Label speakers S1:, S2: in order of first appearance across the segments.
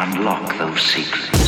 S1: unlock those secrets.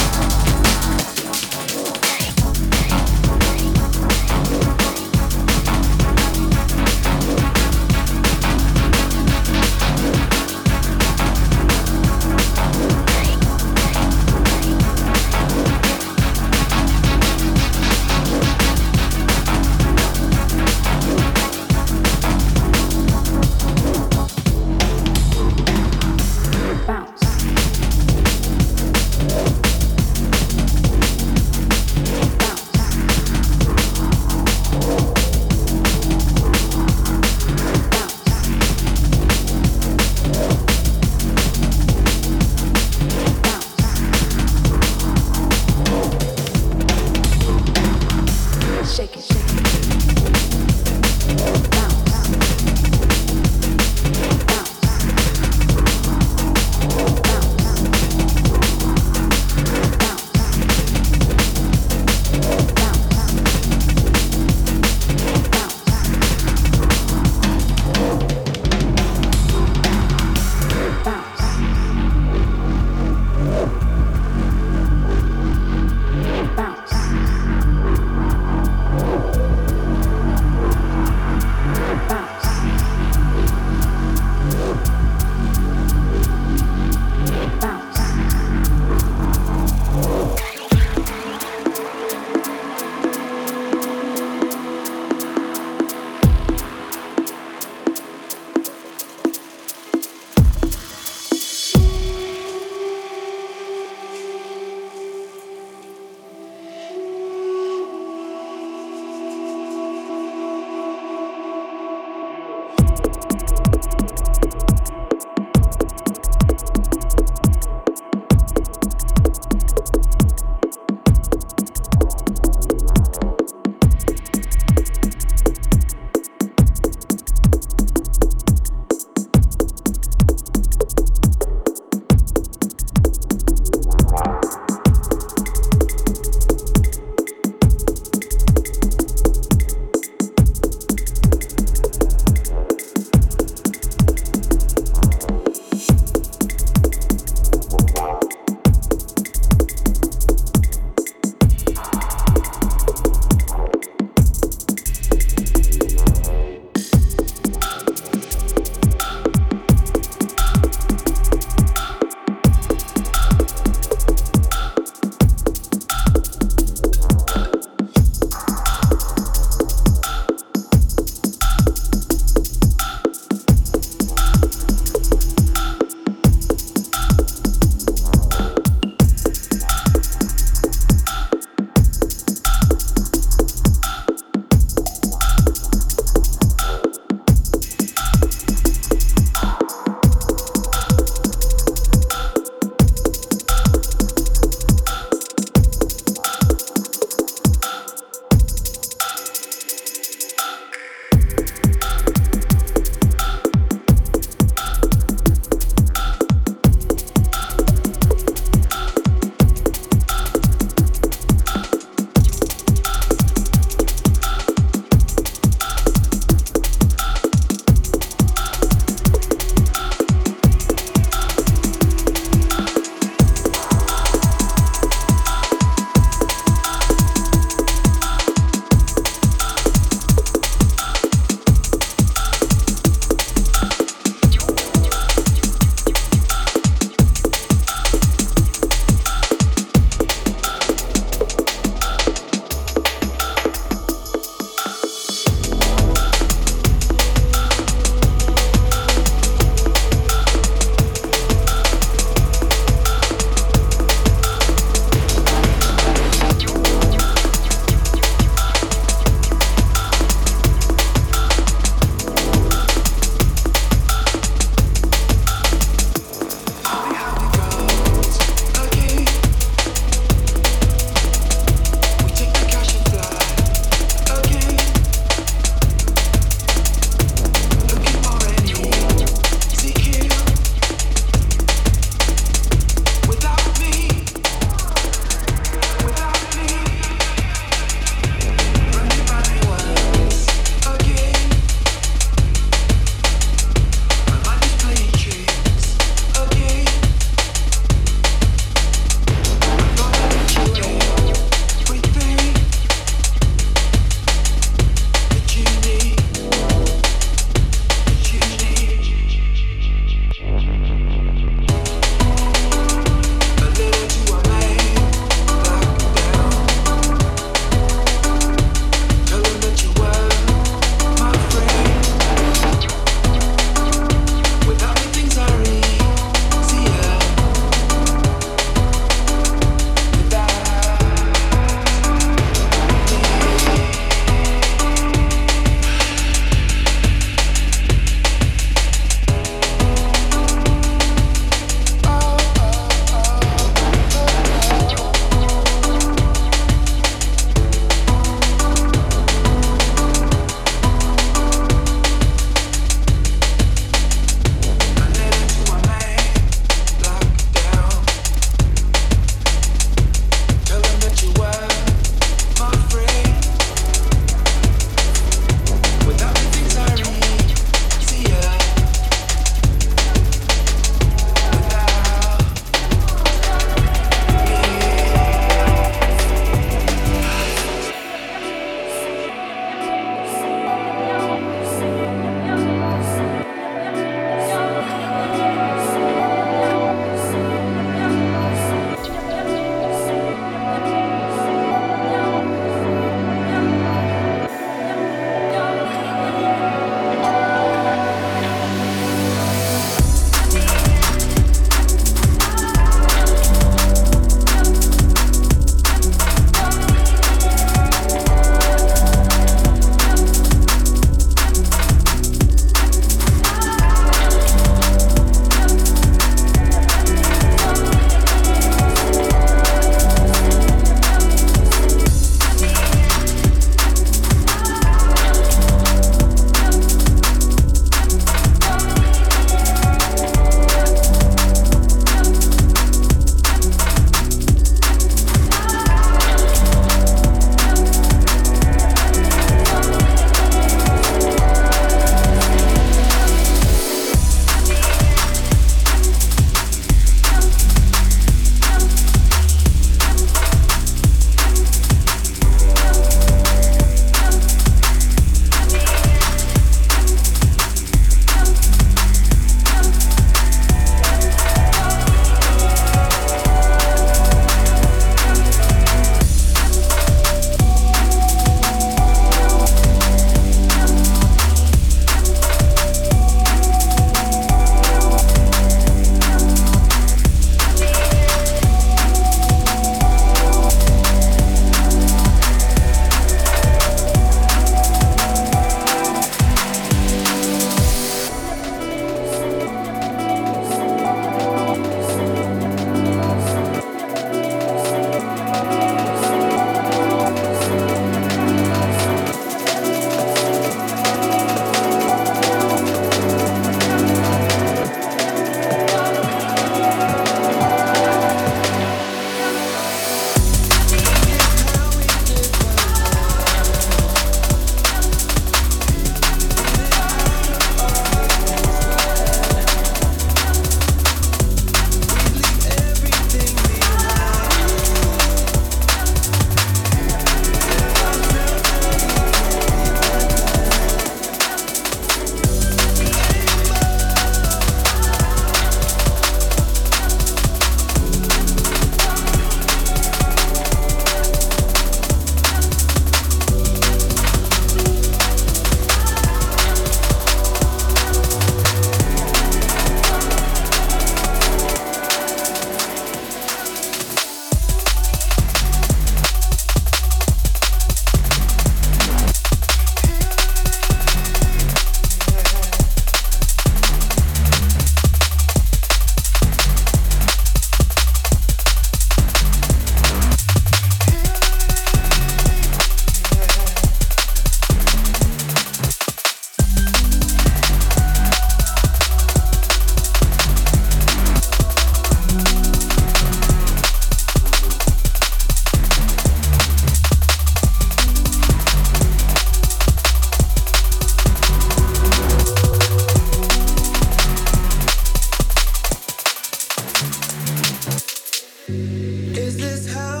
S2: Is this how?